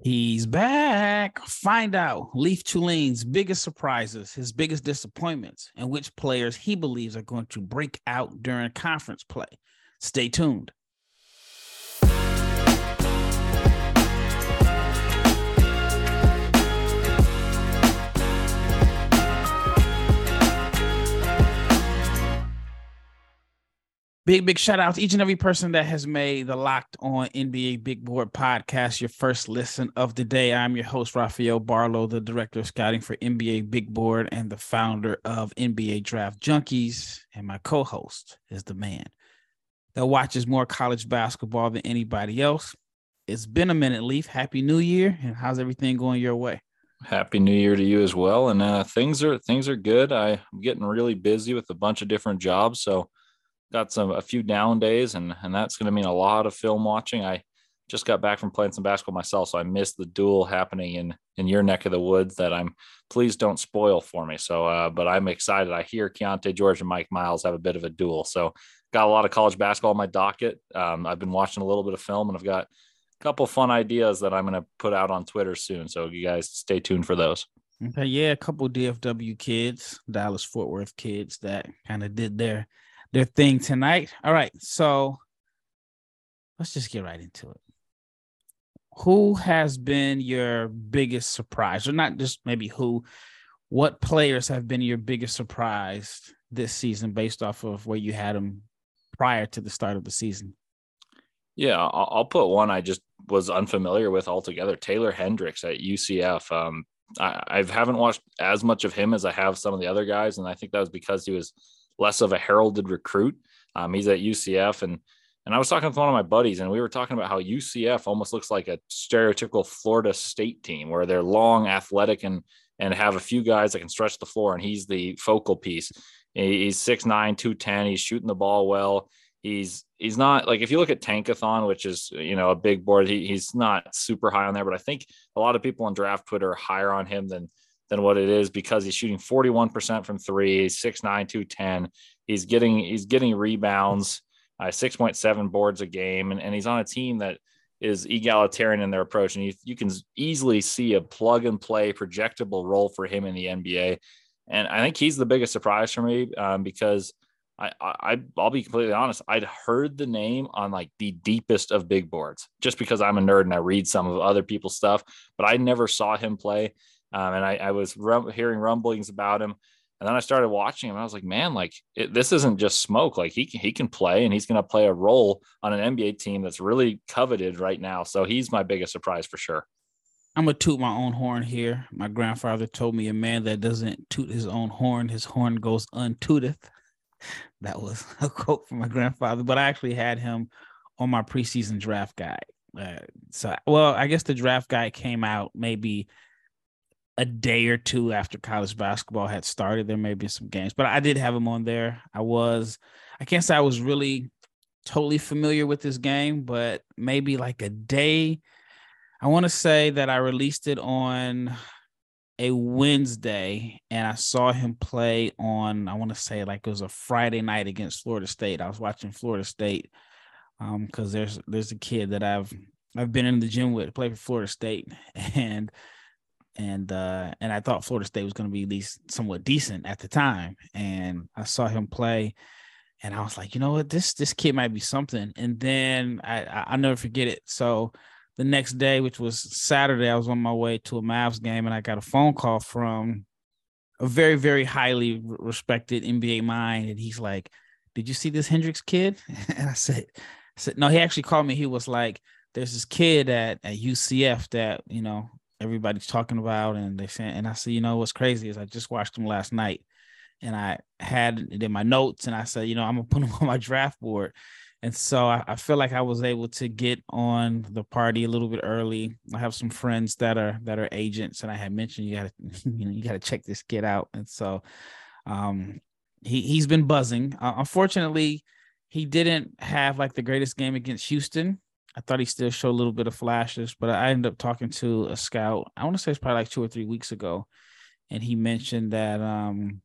He's back. Find out Leaf Tulane's biggest surprises, his biggest disappointments, and which players he believes are going to break out during conference play. Stay tuned. Big, big shout out to each and every person that has made the Locked On NBA Big Board podcast your first listen of the day. I'm your host, Rafael Barlow, the director of scouting for NBA Big Board and the founder of NBA Draft Junkies. And my co host is the man that watches more college basketball than anybody else. It's been a minute, Leaf. Happy New Year. And how's everything going your way? Happy New Year to you as well. And uh, things are things are good. I, I'm getting really busy with a bunch of different jobs. So got some a few down days, and and that's going to mean a lot of film watching. I just got back from playing some basketball myself, so I missed the duel happening in in your neck of the woods. That I'm please don't spoil for me. So, uh, but I'm excited. I hear Keyonte George and Mike Miles have a bit of a duel. So, got a lot of college basketball on my docket. Um, I've been watching a little bit of film, and I've got a couple fun ideas that I'm going to put out on Twitter soon. So, you guys stay tuned for those. Okay, yeah, a couple DFW kids, Dallas Fort Worth kids that kind of did their their thing tonight. All right, so let's just get right into it. Who has been your biggest surprise, or not just maybe who? What players have been your biggest surprise this season, based off of where you had them prior to the start of the season? Yeah, I'll, put one I just was unfamiliar with altogether. Taylor Hendricks at UCF. Um, I, I haven't watched as much of him as I have some of the other guys, and I think that was because he was less of a heralded recruit. Um, he's at UCF, and and I was talking with one of my buddies, and we were talking about how UCF almost looks like a stereotypical Florida State team, where they're long, athletic, and and have a few guys that can stretch the floor, and he's the focal piece. He's 6'9", 210. He's shooting the ball well. He's he's not like if you look at Tankathon, which is you know a big board, he, he's not super high on there, but I think a lot of people on draft Twitter are higher on him than than what it is because he's shooting 41% from three, 6'9, 210. He's getting he's getting rebounds, uh, 6.7 boards a game, and, and he's on a team that is egalitarian in their approach. And you, you can easily see a plug and play projectable role for him in the NBA. And I think he's the biggest surprise for me um, because I, I I'll be completely honest. I'd heard the name on like the deepest of big boards just because I'm a nerd and I read some of other people's stuff, but I never saw him play. Um, and I, I was rum- hearing rumblings about him. And then I started watching him. I was like, man, like it, this isn't just smoke. Like he can, he can play, and he's going to play a role on an NBA team that's really coveted right now. So he's my biggest surprise for sure. I'm gonna toot my own horn here. My grandfather told me a man that doesn't toot his own horn, his horn goes untooteth. That was a quote from my grandfather. But I actually had him on my preseason draft guide. Uh, so, well, I guess the draft guide came out maybe a day or two after college basketball had started. There may be some games, but I did have him on there. I was, I can't say I was really totally familiar with this game, but maybe like a day. I want to say that I released it on a Wednesday and I saw him play on, I want to say like it was a Friday night against Florida State. I was watching Florida State um because there's there's a kid that I've I've been in the gym with play for Florida State and and uh, and I thought Florida State was going to be at least somewhat decent at the time. And I saw him play, and I was like, you know what, this this kid might be something. And then I I will never forget it. So the next day, which was Saturday, I was on my way to a Mavs game, and I got a phone call from a very very highly respected NBA mind, and he's like, "Did you see this Hendricks kid?" And I said, I said, "No." He actually called me. He was like, "There's this kid at at UCF that you know everybody's talking about and they saying and I said, you know what's crazy is I just watched them last night and I had it in my notes and I said, you know, I'm gonna put them on my draft board. And so I, I, feel like I was able to get on the party a little bit early. I have some friends that are that are agents, and I had mentioned you gotta you know you gotta check this kid out. And so um he he's been buzzing. Uh, unfortunately, he didn't have like the greatest game against Houston. I thought he still showed a little bit of flashes, but I ended up talking to a scout. I want to say it's probably like two or three weeks ago, and he mentioned that um,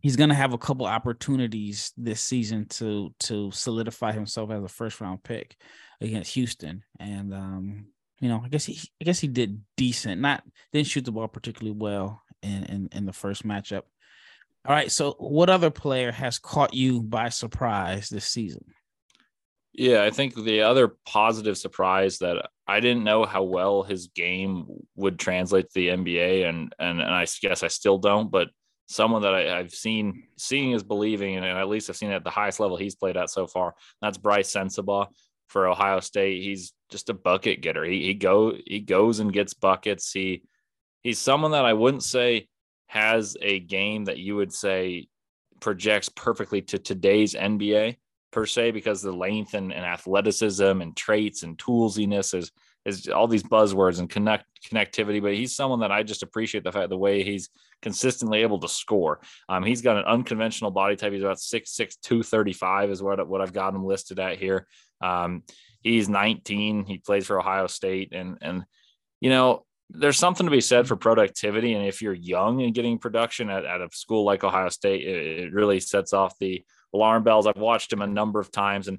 he's going to have a couple opportunities this season to to solidify himself as a first round pick against Houston, and um, you know, I guess he I guess he did decent. Not didn't shoot the ball particularly well in in, in the first matchup. All right. So, what other player has caught you by surprise this season? Yeah, I think the other positive surprise that I didn't know how well his game would translate to the NBA, and and, and I guess I still don't, but someone that I, have seen seeing is believing, and, at least I've seen it at the highest level he's played at so far. That's Brice Sensabaugh for Ohio State. He's just a bucket getter. He he go he goes and gets buckets. He he's someone that I wouldn't say has a game that you would say projects perfectly to today's NBA per se, because the length and, and athleticism and traits and toolsiness is is all these buzzwords and connect connectivity. But he's someone that I just appreciate the fact the way he's consistently able to score. Um, he's got an unconventional body type. He's about six six two thirty five is what what I've got him listed at here. Um, he's 19. He plays for Ohio State, and and you know there's something to be said for productivity. And if you're young and getting production at, at a school like Ohio State, it, it really sets off the alarm bells. I've watched him a number of times, and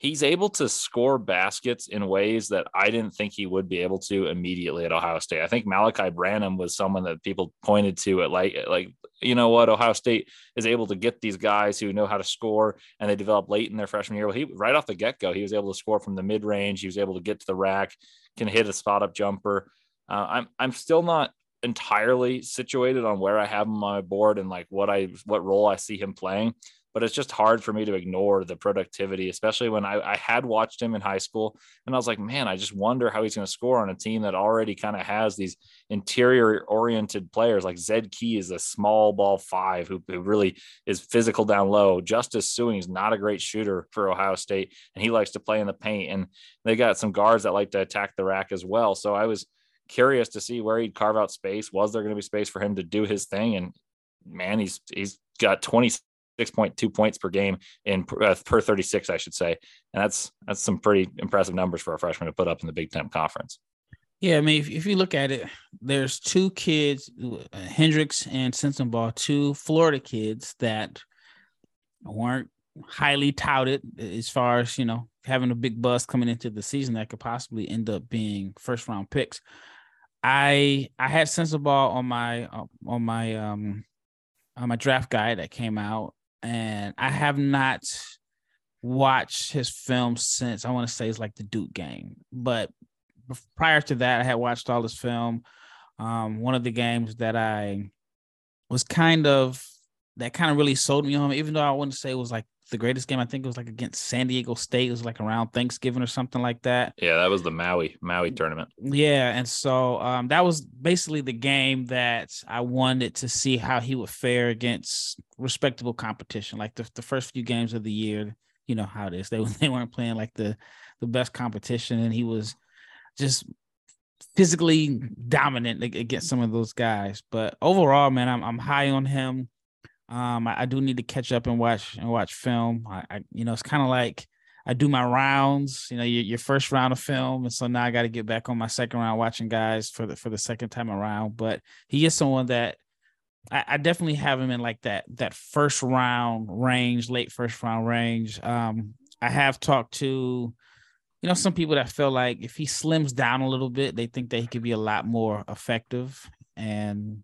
he's able to score baskets in ways that I didn't think he would be able to immediately at Ohio State. I think Malaki Branham was someone that people pointed to at like like you know what Ohio State is able to get these guys who know how to score and they develop late in their freshman year. Well, he right off the get go, he was able to score from the mid range. He was able to get to the rack, can hit a spot up jumper. Uh, I'm I'm still not entirely situated on where I have him on my board and like what I what role I see him playing but it's just hard for me to ignore the productivity, especially when I, I had watched him in high school and I was like, man, I just wonder how he's going to score on a team that already kind of has these interior oriented players. Like Zed Key is a small ball five who, who really is physical down low. Justice Sueing is not a great shooter for Ohio State and he likes to play in the paint. And they got some guards that like to attack the rack as well. So I was curious to see where he'd carve out space. Was there going to be space for him to do his thing? And man, he's he's got 20 6.2 points per game in uh, per 36, I should say. And that's that's some pretty impressive numbers for a freshman to put up in the Big Ten Conference. Yeah, I mean, if, if you look at it, there's two kids, Hendricks and Sensabaugh, two Florida kids that weren't highly touted as far as you know having a big buzz coming into the season that could possibly end up being first round picks. I I had Sensabaugh on my on my um on my draft guide that came out and I have not watched his film since I want to say it's like the Duke game. But prior to that, I had watched all his film. Um, one of the games that I was kind of that kind of really sold me on, even though I wouldn't say it was like the greatest game. I think it was like against San Diego State. It was like around Thanksgiving or something like that. Yeah, that was the Maui Maui tournament. Yeah, and so um, that was basically the game that I wanted to see how he would fare against respectable competition. Like the, the first few games of the year, you know how it is. They they weren't playing like the the best competition, and he was just physically dominant against some of those guys. But overall, man, I'm I'm high on him. Um, I, I, do need to catch up and watch and watch film. I, I you know, it's kind of like I do my rounds. You know, your, your first round of film, and so now I got to get back on my second round watching guys for the for the second time around. But he is someone that I, I definitely have him in like that that first round range, late first round range. Um, I have talked to you know some people that feel like if he slims down a little bit, they think that he could be a lot more effective and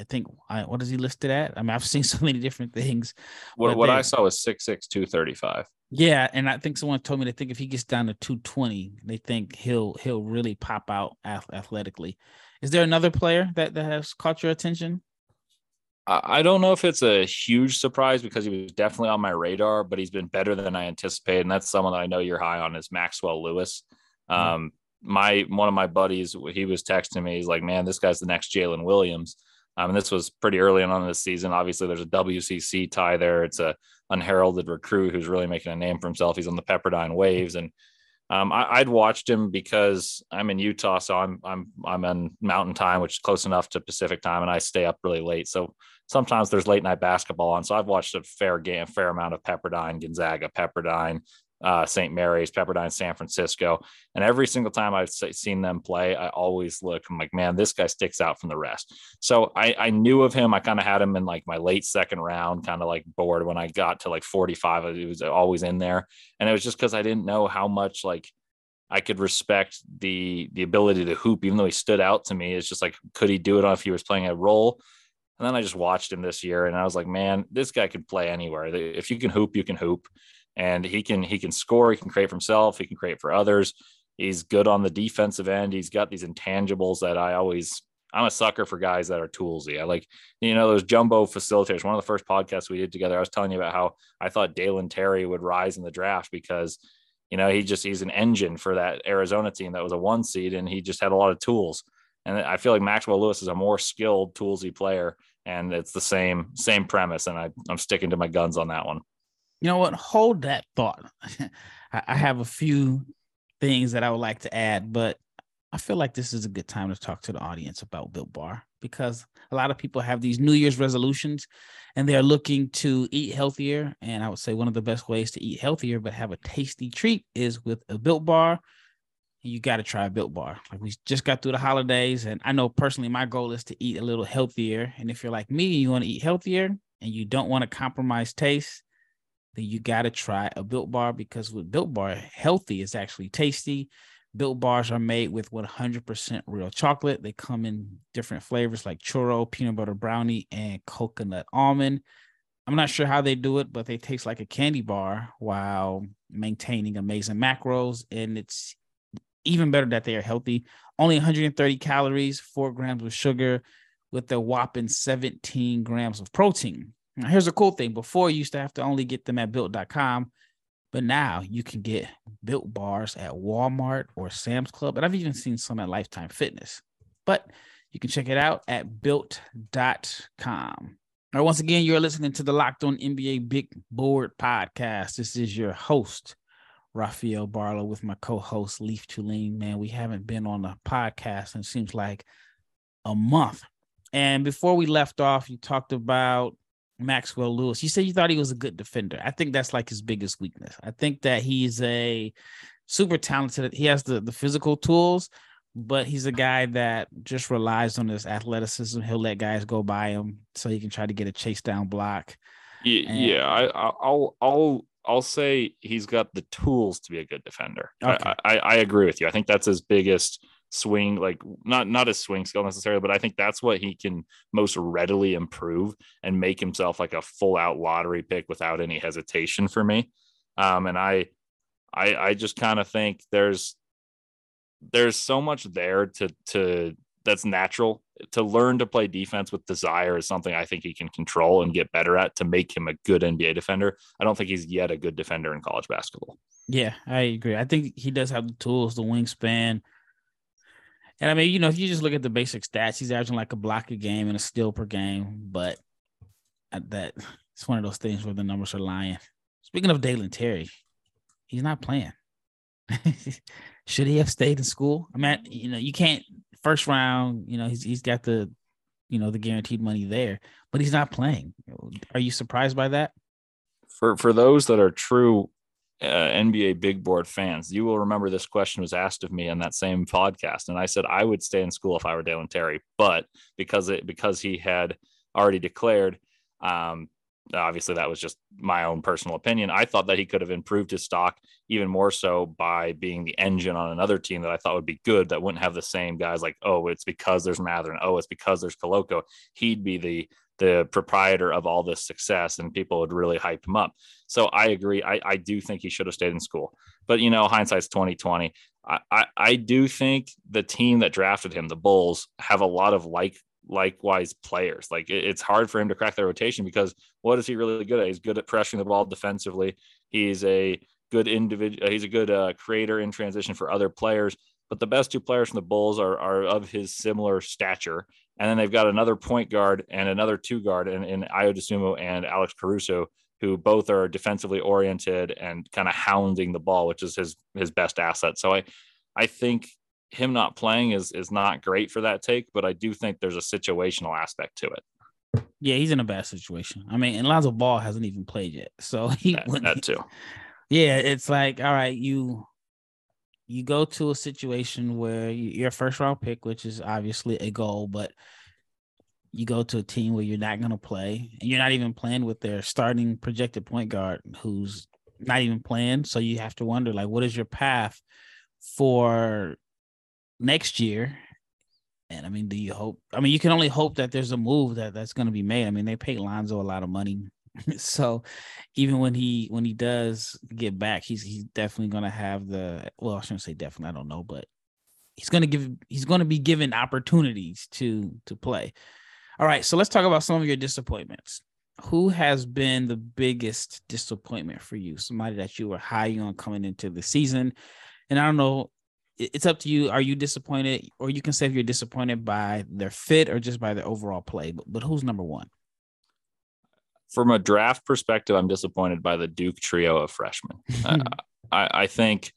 I think I, what is he listed at? I mean, I've seen so many different things. What what I saw was six six two thirty five. Yeah, and I think someone told me they think if he gets down to two twenty, they think he'll he'll really pop out athletically. Is there another player that that has caught your attention? I don't know if it's a huge surprise because he was definitely on my radar, but he's been better than I anticipated, and that's someone that I know you're high on is Maxwell Lewis. Um, my one of my buddies, he was texting me. He's like, "Man, this guy's the next Jalen Williams." Um, and this was pretty early on in the season. Obviously, there's a WCC tie there. It's a unheralded recruit who's really making a name for himself. He's on the Pepperdine Waves, and um, I, would watched him because I'm in Utah, so I'm I'm I'm on Mountain Time, which is close enough to Pacific Time, and I stay up really late. So sometimes there's late night basketball on. So I've watched a fair game, a fair amount of Pepperdine, Gonzaga, Pepperdine, uh, St. Mary's, Pepperdine, San Francisco. And every single time I've seen them play, I always look, I'm like, man, this guy sticks out from the rest. So I, I knew of him. I kind of had him in like my late second round, kind of like board when I got to like 45, he was always in there. And it was just because I didn't know how much like I could respect the the ability to hoop, even though he stood out to me. It's just like, could he do it if he was playing a role? And then I just watched him this year, and I was like, man, this guy could play anywhere. If you can hoop, you can hoop, and he can he can score. He can create for himself. He can create for others. He's good on the defensive end. He's got these intangibles that I always. I'm a sucker for guys that are toolsy. I like, you know, those jumbo facilitators. One of the first podcasts we did together, I was telling you about how I thought Dalen Terry would rise in the draft because you know, he just he's an engine for that Arizona team that was a one seed, and he just had a lot of tools. And I feel like Maxwell Lewis is a more skilled, toolsy player, and it's the same same premise. And I, I'm sticking to my guns on that one. You know what? Hold that thought. I have a few things that I would like to add, but I feel like this is a good time to talk to the audience about Built Bar because a lot of people have these New Year's resolutions and they're looking to eat healthier. And I would say one of the best ways to eat healthier but have a tasty treat is with a Built Bar. You got to try a Built Bar. Like we just got through the holidays, and I know personally my goal is to eat a little healthier. And if you're like me, you want to eat healthier and you don't want to compromise taste, then you got to try a Built Bar because with Built Bar, healthy is actually tasty. Built bars are made with 100% real chocolate. They come in different flavors like churro, peanut butter brownie, and coconut almond. I'm not sure how they do it, but they taste like a candy bar while maintaining amazing macros. And it's even better that they are healthy. Only 130 calories, four grams of sugar, with a whopping 17 grams of protein. Now, here's a cool thing before you used to have to only get them at built.com. But now you can get built bars at Walmart or Sam's Club. And I've even seen some at Lifetime Fitness. But you can check it out at built.com. Right, once again, you're listening to the Locked On NBA Big Board podcast. This is your host, Rafael Barlow, with my co-host Leaf Tulane. Man, we haven't been on a podcast and seems like a month. And before we left off, you talked about Maxwell Lewis. You said you thought he was a good defender. I think that's like his biggest weakness. I think that he's a super talented. He has the the physical tools, but he's a guy that just relies on his athleticism. He'll let guys go by him so he can try to get a chase down block. Yeah, and, yeah. I, I'll I'll I'll say he's got the tools to be a good defender. Okay. I, I, I agree with you. I think that's his biggest swing like not not a swing skill necessarily but i think that's what he can most readily improve and make himself like a full out lottery pick without any hesitation for me. Um and i i i just kind of think there's there's so much there to to that's natural. To learn to play defense with desire is something i think he can control and get better at to make him a good nba defender. I don't think he's yet a good defender in college basketball. Yeah i agree. I think he does have the tools the wingspan and I mean, you know, if you just look at the basic stats, he's averaging like a block a game and a steal per game. But at that it's one of those things where the numbers are lying. Speaking of Dalen Terry, he's not playing. Should he have stayed in school? I mean, you know, you can't first round. You know, he's he's got the, you know, the guaranteed money there, but he's not playing. Are you surprised by that? For for those that are true uh, NBA big board fans, you will remember this question was asked of me on that same podcast, and I said I would stay in school if I were Dalen Terry, but because it because he had already declared, um, obviously that was just my own personal opinion. I thought that he could have improved his stock even more so by being the engine on another team that I thought would be good that wouldn't have the same guys like oh it's because there's Mather and oh it's because there's Koloko. He'd be the the proprietor of all this success and people would really hype him up. So I agree. I, I do think he should have stayed in school. But you know, hindsight's 2020. I, I, I do think the team that drafted him, the Bulls, have a lot of like likewise players. Like it, it's hard for him to crack their rotation because what is he really good at? He's good at pressuring the ball defensively. He's a good individual. He's a good uh, creator in transition for other players. But the best two players from the Bulls are, are of his similar stature. And then they've got another point guard and another two guard in, in Ayo Dosunmu and Alex Caruso, who both are defensively oriented and kind of hounding the ball, which is his his best asset. So I I think him not playing is is not great for that take, but I do think there's a situational aspect to it. Yeah, he's in a bad situation. I mean, and Lonzo Ball hasn't even played yet, so he that, that too. Yeah, it's like all right, you you go to a situation where you're a first round pick, which is obviously a goal, but you go to a team where you're not going to play and you're not even playing with their starting projected point guard who's not even playing. So you have to wonder, like, what is your path for next year. And I mean, do you hope? I mean, you can only hope that there's a move that that's going to be made. I mean, they paid Lonzo a lot of money, so even when he when he does get back, he's he's definitely to have the. Well, I shouldn't say definitely. I don't know, but he's to give he's to be given opportunities to to play. All right, so let's talk about some of your disappointments. Who has been the biggest disappointment for you? Somebody that you were high on coming into the season, and I don't know it's up to you. Are you disappointed, or you can say if you're disappointed by their fit or just by their overall play? But, but who's number one? From a draft perspective, I'm disappointed by the Duke trio of freshmen. uh, I, I, think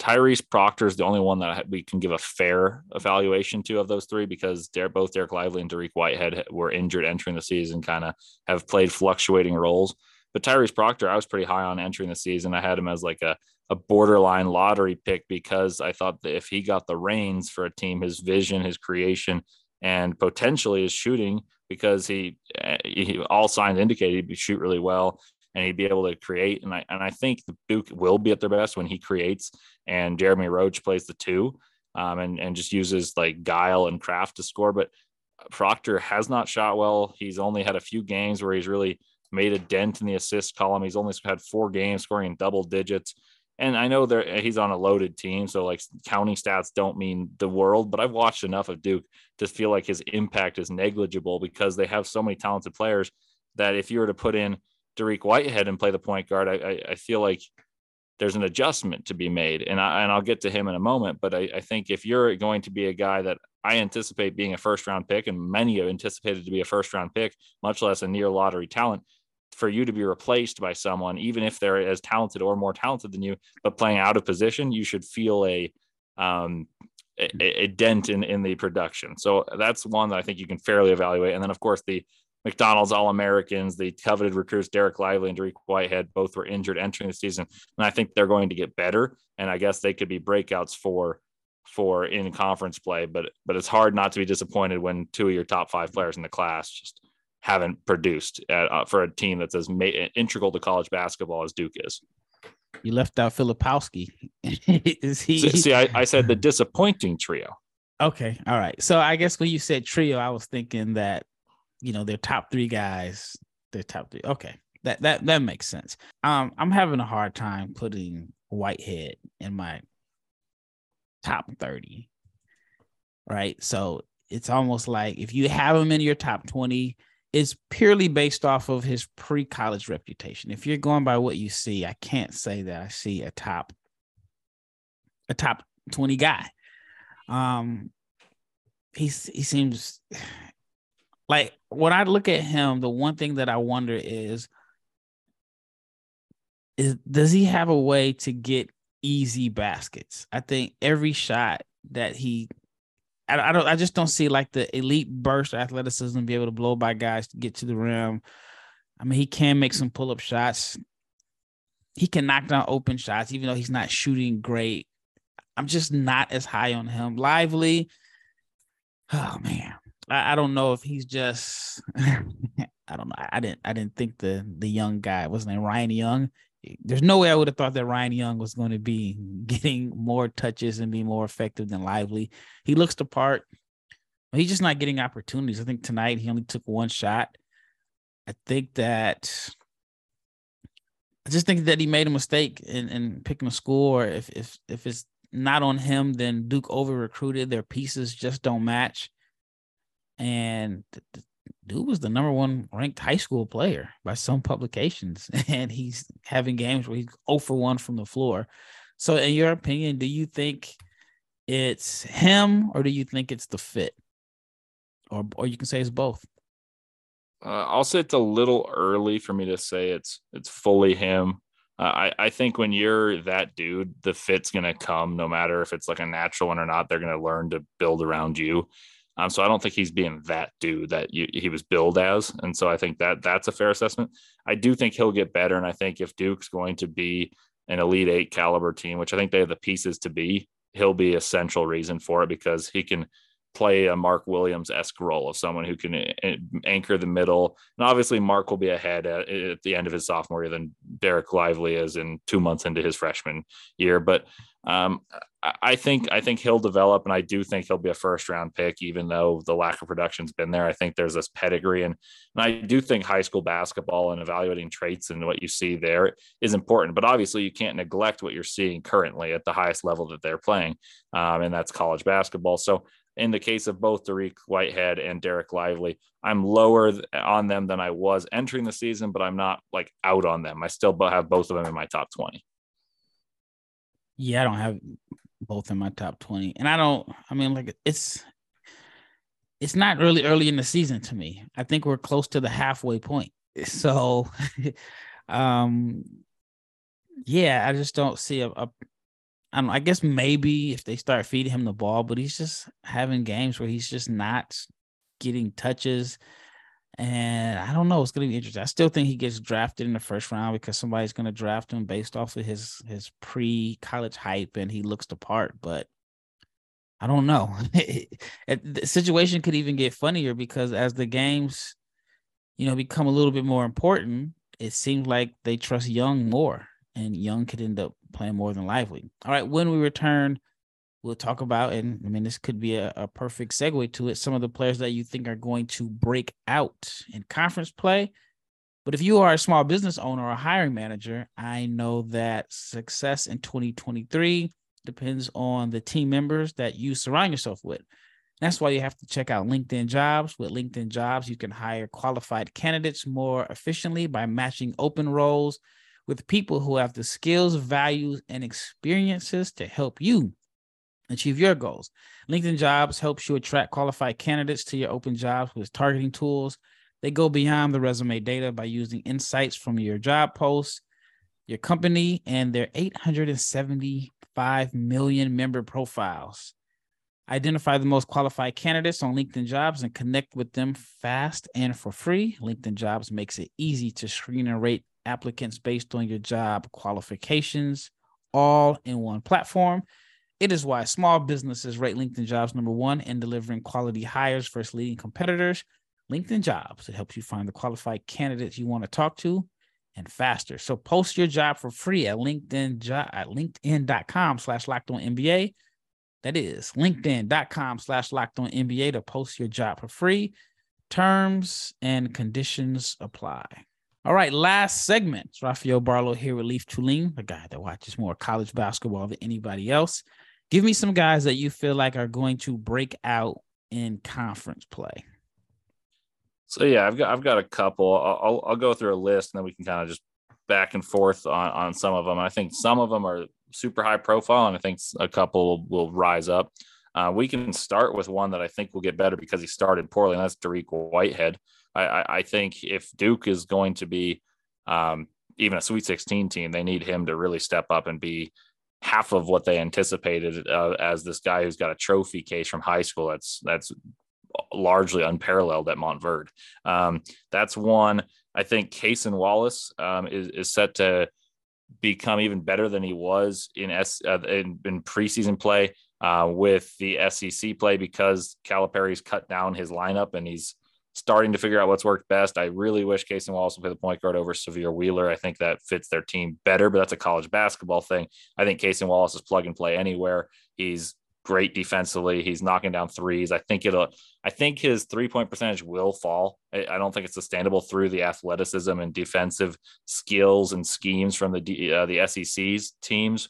Tyrese Proctor is the only one that we can give a fair evaluation to of those three because they're both Dereck Lively and Dariq Whitehead were injured entering the season, kind of have played fluctuating roles. But Tyrese Proctor, I was pretty high on entering the season. I had him as like a a borderline lottery pick because I thought that if he got the reins for a team, his vision, his creation, and potentially his shooting, because he, he all signs indicate he'd shoot really well and he'd be able to create. And I and I think the Duke will be at their best when he creates and Jeremy Roach plays the two, um, and and just uses like guile and craft to score. But Proctor has not shot well. He's only had a few games where he's really made a dent in the assist column. He's only had four games scoring in double digits. And I know there he's on a loaded team, so like counting stats don't mean the world. But I've watched enough of Duke to feel like his impact is negligible because they have so many talented players that if you were to put in Dariq Whitehead and play the point guard, I, I, I feel like there's an adjustment to be made, and I and I'll get to him in a moment. But I, I think if you're going to be a guy that I anticipate being a first round pick, and many have anticipated to be a first round pick, much less a near lottery talent, for you to be replaced by someone, even if they're as talented or more talented than you, but playing out of position, you should feel a um, a, a, dent in in the production. So that's one that I think you can fairly evaluate. And then of course the McDonald's All Americans, the coveted recruits Dereck Lively and Dariq Whitehead, both were injured entering the season, and I think they're going to get better. And I guess they could be breakouts for for in conference play. But but it's hard not to be disappointed when two of your top five players in the class just haven't produced at, uh, for a team that's as ma- integral to college basketball as Duke is. You left out Filipowski. is he? See, I, I said the disappointing trio. Okay, all right. So I guess when you said trio, I was thinking that you know their top three guys, their top three. Okay, that that that makes sense. Um, I'm having a hard time putting Whitehead in my top thirty. Right, so it's almost like if you have him in your top twenty, is purely based off of his pre-college reputation. If you're going by what you see, I can't say that I see a top a top 20 guy. Um he's he seems like when I look at him, the one thing that I wonder is is does he have a way to get easy baskets? I think every shot that he I, I don't I just don't see like the elite burst athleticism be able to blow by guys to get to the rim. I mean, he can make some pull up shots. He can knock down open shots, even though he's not shooting great. I'm just not as high on him. Lively, oh man, I, I don't know if he's just. I don't know. I didn't. I didn't think the the young guy was named Ryan Young there's no way I would have thought that Ryan Young was going to be getting more touches and be more effective than Lively. He looks the part. He's just not getting opportunities. I think tonight he only took one shot. I think that I just think that he made a mistake in, in picking a school, if if if it's not on him, then Duke over recruited. Their pieces just don't match. And dude was the number one ranked high school player by some publications, and he's having games where he's 0 for 1 from the floor. So, in your opinion, do you think it's him or do you think it's the fit? Or, or you can say it's both. Uh, I'll say it's a little early for me to say it's it's fully him. Uh, I I think when you're that dude, the fit's gonna come no matter if it's like a natural one or not. They're gonna learn to build around you. Um, so I don't think he's being that dude that you, he was billed as, and so I think that that's a fair assessment. I do think he'll get better, and I think if Duke's going to be an elite eight caliber team, which I think they have the pieces to be, he'll be a central reason for it because he can play a Mark Williams esque role of someone who can eh, anchor the middle. And obviously, Mark will be ahead at, at, the end of his sophomore year than Dereck Lively is in two months into his freshman year. But Um, I think I think he'll develop, and I do think he'll be a first round pick, even though the lack of production's been there. I think there's this pedigree, and and I do think high school basketball and evaluating traits and what you see there is important. But obviously, you can't neglect what you're seeing currently at the highest level that they're playing, um, and that's college basketball. So in the case of both Dariq Whitehead and Dereck Lively, I'm lower on them than I was entering the season, but I'm not like out on them. I still have both of them in my top 20. Yeah, I don't have both in my top 20. And I don't, I mean, like it's it's not really early in the season to me. I think we're close to the halfway point. So um yeah, I just don't see a, a I don't I guess maybe if they start feeding him the ball, but he's just having games where he's just not getting touches. And I don't know. It's going to be interesting. I still think he gets drafted in the first round because somebody's going to draft him based off of his his pre college hype, and he looks the part. But I don't know. the situation could even get funnier because as the games, you know, become a little bit more important, it seems like they trust Young more, and Young could end up playing more than Lively. All right, when we return, we'll talk about, and I mean, this could be a, a perfect segue to it. Some of the players that you think are going to break out in conference play. But if you are a small business owner or a hiring manager, I know that success in 2023 depends on the team members that you surround yourself with. That's why you have to check out LinkedIn Jobs. With LinkedIn Jobs, you can hire qualified candidates more efficiently by matching open roles with people who have the skills, values, and experiences to help you achieve your goals. LinkedIn Jobs helps you attract qualified candidates to your open jobs with targeting tools. They go beyond the resume data by using insights from your job posts, your company, and their 875 million member profiles. Identify the most qualified candidates on LinkedIn Jobs and connect with them fast and for free. LinkedIn Jobs makes it easy to screen and rate applicants based on your job qualifications, all in one platform. It is why small businesses rate LinkedIn Jobs number one in delivering quality hires versus leading competitors. LinkedIn Jobs, it helps you find the qualified candidates you want to talk to and faster. So post your job for free at LinkedIn at LinkedIn.com slash locked on NBA. That is LinkedIn.com slash locked on NBA to post your job for free. Terms and conditions apply. All right, last segment. It's Rafael Barlow here with Leaf Tulane, the guy that watches more college basketball than anybody else. Give me some guys that you feel like are going to break out in conference play. So yeah, I've got I've got a couple. I'll I'll go through a list and then we can kind of just back and forth on on some of them. I think some of them are super high profile, and I think a couple will, rise up. Uh, we can start with one that I think will get better because he started poorly, and that's Dariq Whitehead. I, I, I think if Duke is going to be um, even a Sweet 16 team, they need him to really step up and be half of what they anticipated uh, as this guy who's got a trophy case from high school. That's that's largely unparalleled at Montverde. Um, that's one. I think Cason Wallace um, is, is set to become even better than he was in S uh, in, in, preseason play uh, with the SEC play because Calipari's cut down his lineup and he's starting to figure out what's worked best. I really wish Cason Wallace would play the point guard over Sahvir Wheeler. I think that fits their team better, but that's a college basketball thing. I think Cason Wallace is plug and play anywhere. He's great defensively. He's knocking down threes. I think it'll. I think his three point percentage will fall. I, I don't think it's sustainable through the athleticism and defensive skills and schemes from the uh, the SEC's teams,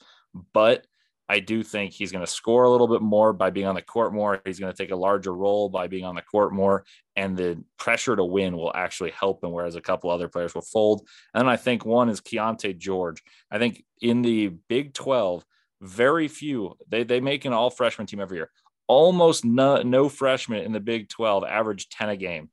but I do think he's going to score a little bit more by being on the court more. He's going to take a larger role by being on the court more, and the pressure to win will actually help him, whereas a couple other players will fold. And I think one is Keyonte George. I think in the Big 12, very few, they, they make an all freshman team every year. Almost no, no in the Big 12 average 10 a game.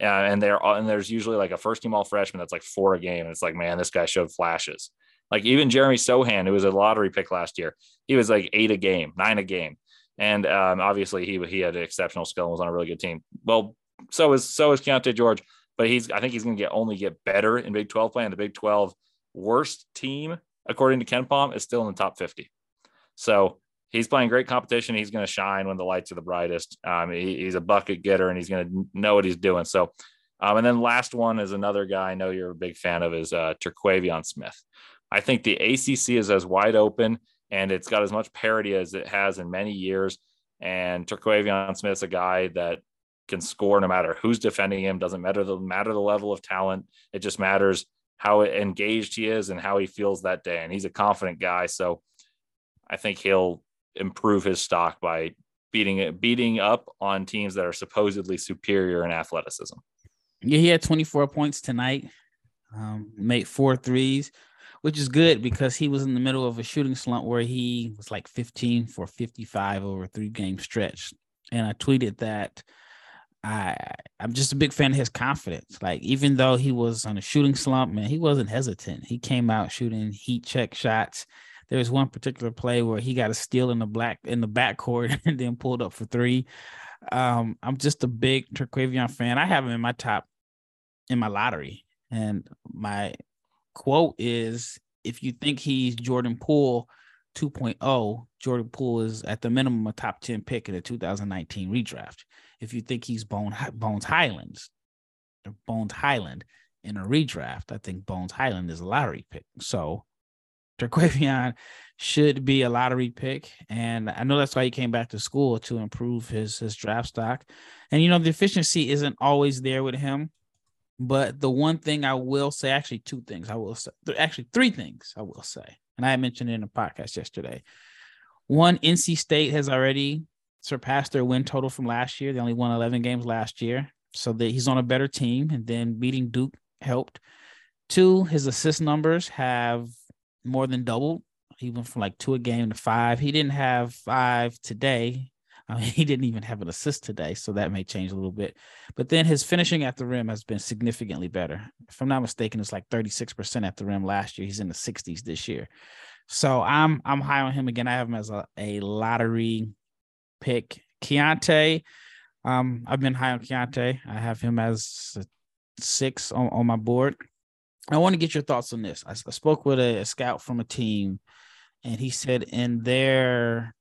Uh, and they're and there's usually like a first team all freshman that's like four a game. And it's like, man, this guy showed flashes. Like even Jeremy Sochan, who was a lottery pick last year, he was like eight a game, nine a game, and um, obviously he he had exceptional skill and was on a really good team. Well, so is so is Keyonte George, but he's I think he's going to get only get better in Big Twelve play. And the Big Twelve worst team according to KenPom is still in the top fifty. So he's playing great competition. He's going to shine when the lights are the brightest. Um, he, he's a bucket getter and he's going to know what he's doing. So, um, and then last one is another guy I know you're a big fan of is uh, Smith. I think the ACC is as wide open and it's got as much parity as it has in many years. And Terquavion Smith's a guy that can score no matter who's defending him. Doesn't matter the matter the level of talent. It just matters how engaged he is and how he feels that day. And he's a confident guy, so I think he'll improve his stock by beating beating up on teams that are supposedly superior in athleticism. Yeah, he had 24 points tonight. Um, made four threes, which is good because he was in the middle of a shooting slump where he was like 15 for 55 over a three game stretch. And I tweeted that I I'm just a big fan of his confidence. Like even though he was on a shooting slump, man, he wasn't hesitant. He came out shooting heat check shots. There was one particular play where he got a steal in the black in the backcourt and then pulled up for three. Um, I'm just a big Terquavion fan. I have him in my top in my lottery. And my quote is if you think he's Jordan Poole 2.0, Jordan Poole is at the minimum a top 10 pick in the 2019 redraft if you think he's Bone, Bones Hylands, Bones Hyland in a redraft, I think Bones Hyland is a lottery pick. So Terquavion should be a lottery pick. And I know that's why he came back to school to improve his, his draft stock. And, you know, the efficiency isn't always there with him. But the one thing I will say, actually, two things I will say, actually, three things I will say. And I mentioned it in a podcast yesterday. One, NC State has already surpassed their win total from last year. They only won 11 games last year. So that he's on a better team. And then beating Duke helped. Two, his assist numbers have more than doubled. He went from like two a game to five. He didn't have five today. I mean, he didn't even have an assist today, so that may change a little bit. But then his finishing at the rim has been significantly better. If I'm not mistaken, it's like 36% at the rim last year. He's in the 60s this year. So I'm I'm high on him again. I have him as a, a lottery pick. Keyonte, um, I've been high on Keyonte. I have him as six on, on my board. I want to get your thoughts on this. I, I spoke with a, a, scout from a team, and he said in their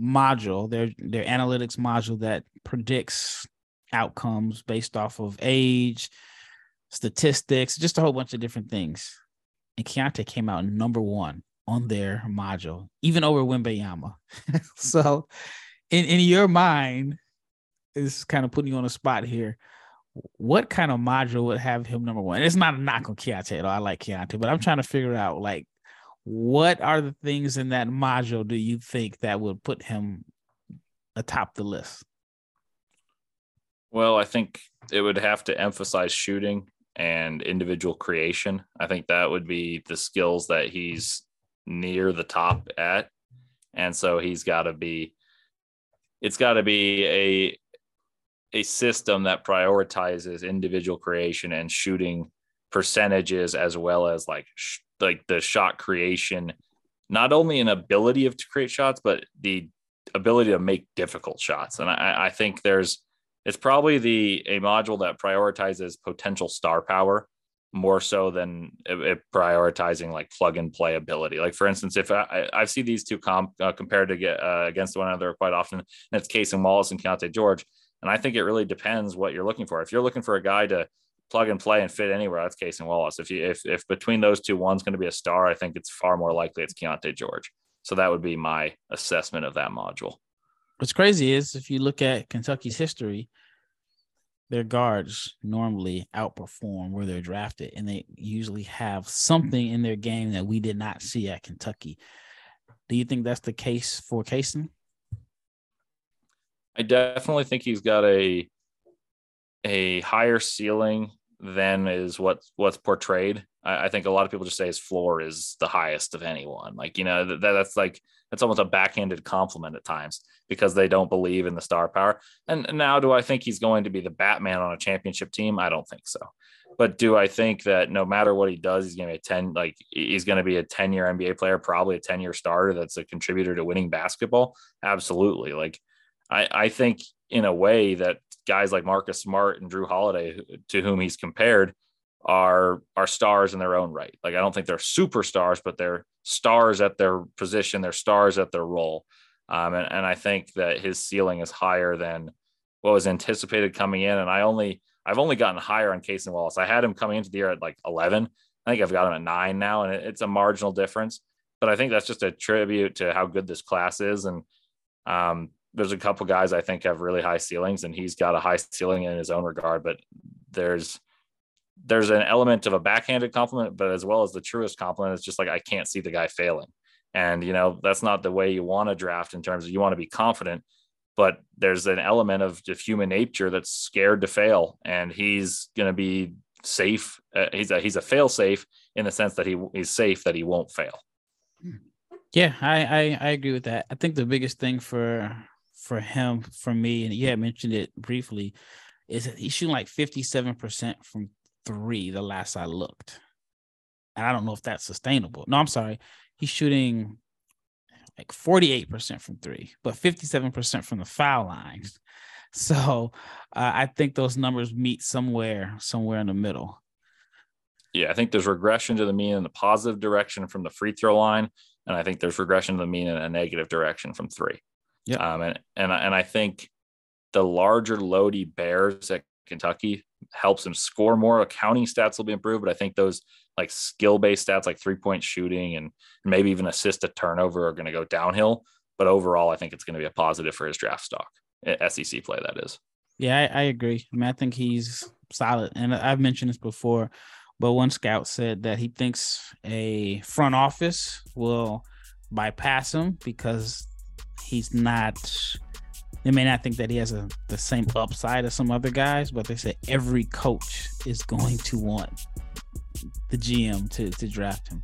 module, their their analytics module that predicts outcomes based off of age, statistics, just a whole bunch of different things. And Keyonte came out number one on their module, even over Wembanyama. so in in your mind, this is kind of putting you on a spot here. What kind of module would have him number one? It's not a knock on Keyonte at all. I like Keyonte, but I'm trying to figure out like what are the things in that module do you think that would put him atop the list? Well, I think it would have to emphasize shooting and individual creation. I think that would be the skills that he's near the top at. And so he's got to be it's got to be a a system that prioritizes individual creation and shooting percentages as well as like sh- like the shot creation not only an ability of to create shots but the ability to make difficult shots and I, I think there's it's probably the a module that prioritizes potential star power more so than it, it prioritizing like plug and play ability. Like for instance, if I, I see these two comp uh, compared to get uh, against one another quite often, and it's Cason Wallace and Keyonte George. And I think it really depends what you're looking for. If you're looking for a guy to plug and play and fit anywhere, that's Cason Wallace. If you if if between those two, one's going to be a star, I think it's far more likely it's Keyonte George. So that would be my assessment of that module. What's crazy is if you look at Kentucky's history, their guards normally outperform where they're drafted, and they usually have something in their game that we did not see at Kentucky. Do you think that's the case for Cason? I definitely think he's got a a higher ceiling than is what what's portrayed. I, I, think a lot of people just say his floor is the highest of anyone. Like you know that, that's like that's almost a backhanded compliment at times because they don't believe in the star power. And, now, do I think he's going to be the Batman on a championship team? I don't think so. But do I think that no matter what he does, he's going to be a 10, like he's going to be a 10 year NBA player, probably a 10 year starter that's a contributor to winning basketball? Absolutely. Like, I, I think in a way that guys like Marcus Smart and Jrue Holiday, to whom he's compared, are are stars in their own right. Like I don't think they're superstars, but they're stars at their position, they're stars at their role. Um, and, and I think that his ceiling is higher than what was anticipated coming in. And I only I've only gotten higher on Cason Wallace. I had him coming into the year at like 11. I think I've got him at nine now, and it's a marginal difference. but I think that's just a tribute to how good this class is. And um, there's a couple guys I think have really high ceilings, and he's got a high ceiling in his own regard. But there's there's an element of a backhanded compliment, but as well as the truest compliment, it's just like I can't see the guy failing. And you know that's not the way you want to draft in terms of you want to be confident, but there's an element of human nature that's scared to fail, and he's going to be safe. Uh, he's a he's a fail safe in the sense that he he's safe that he won't fail. Yeah, I, I I agree with that. I think the biggest thing for for him, for me, and you had mentioned it briefly, is he's shooting like fifty seven percent from three. The last I looked, and I don't know if that's sustainable. No, I'm sorry, he's shooting like forty eight percent from three, but fifty seven percent from the foul line. So uh, I think those numbers meet somewhere somewhere in the middle. Yeah, I think there's regression to the mean in the positive direction from the free throw line, and I think there's regression to the mean in a negative direction from three. Yeah, um, and and and I think the larger loady Bears at Kentucky helps him score more. Accounting stats will be improved, but I think those like skill based stats like three point shooting and maybe even assist a turnover are going to go downhill. But overall, I think it's going to be a positive for his draft stock. SEC play that is. Yeah, I, I agree. I mean, I think he's solid, and I've mentioned this before. But one scout said that he thinks a front office will bypass him because he's not. They may not think that he has a, the same upside as some other guys, but they said every coach is going to want the GM to, to draft him.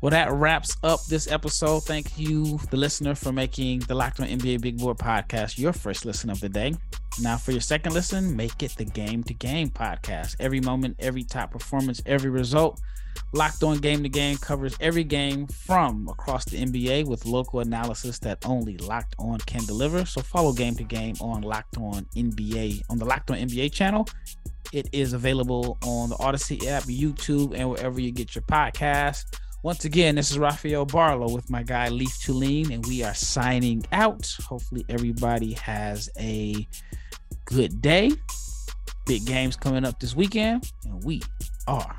Well, that wraps up this episode. Thank you, the listener, for making the Locked On NBA Big Board podcast your first listen of the day. Now, for your second listen, make it the Game to Game podcast. Every moment, every top performance, every result. Locked On Game to Game covers every game from across the NBA with local analysis that only Locked On can deliver. So follow Game to Game on Locked On NBA on the Locked On NBA channel. It is available on the Audacy app, YouTube, and wherever you get your podcast. Once again, this is Rafael Barlowe with my guy Leif Thulin, and we are signing out. Hopefully, everybody has a good day. Big games coming up this weekend, and we are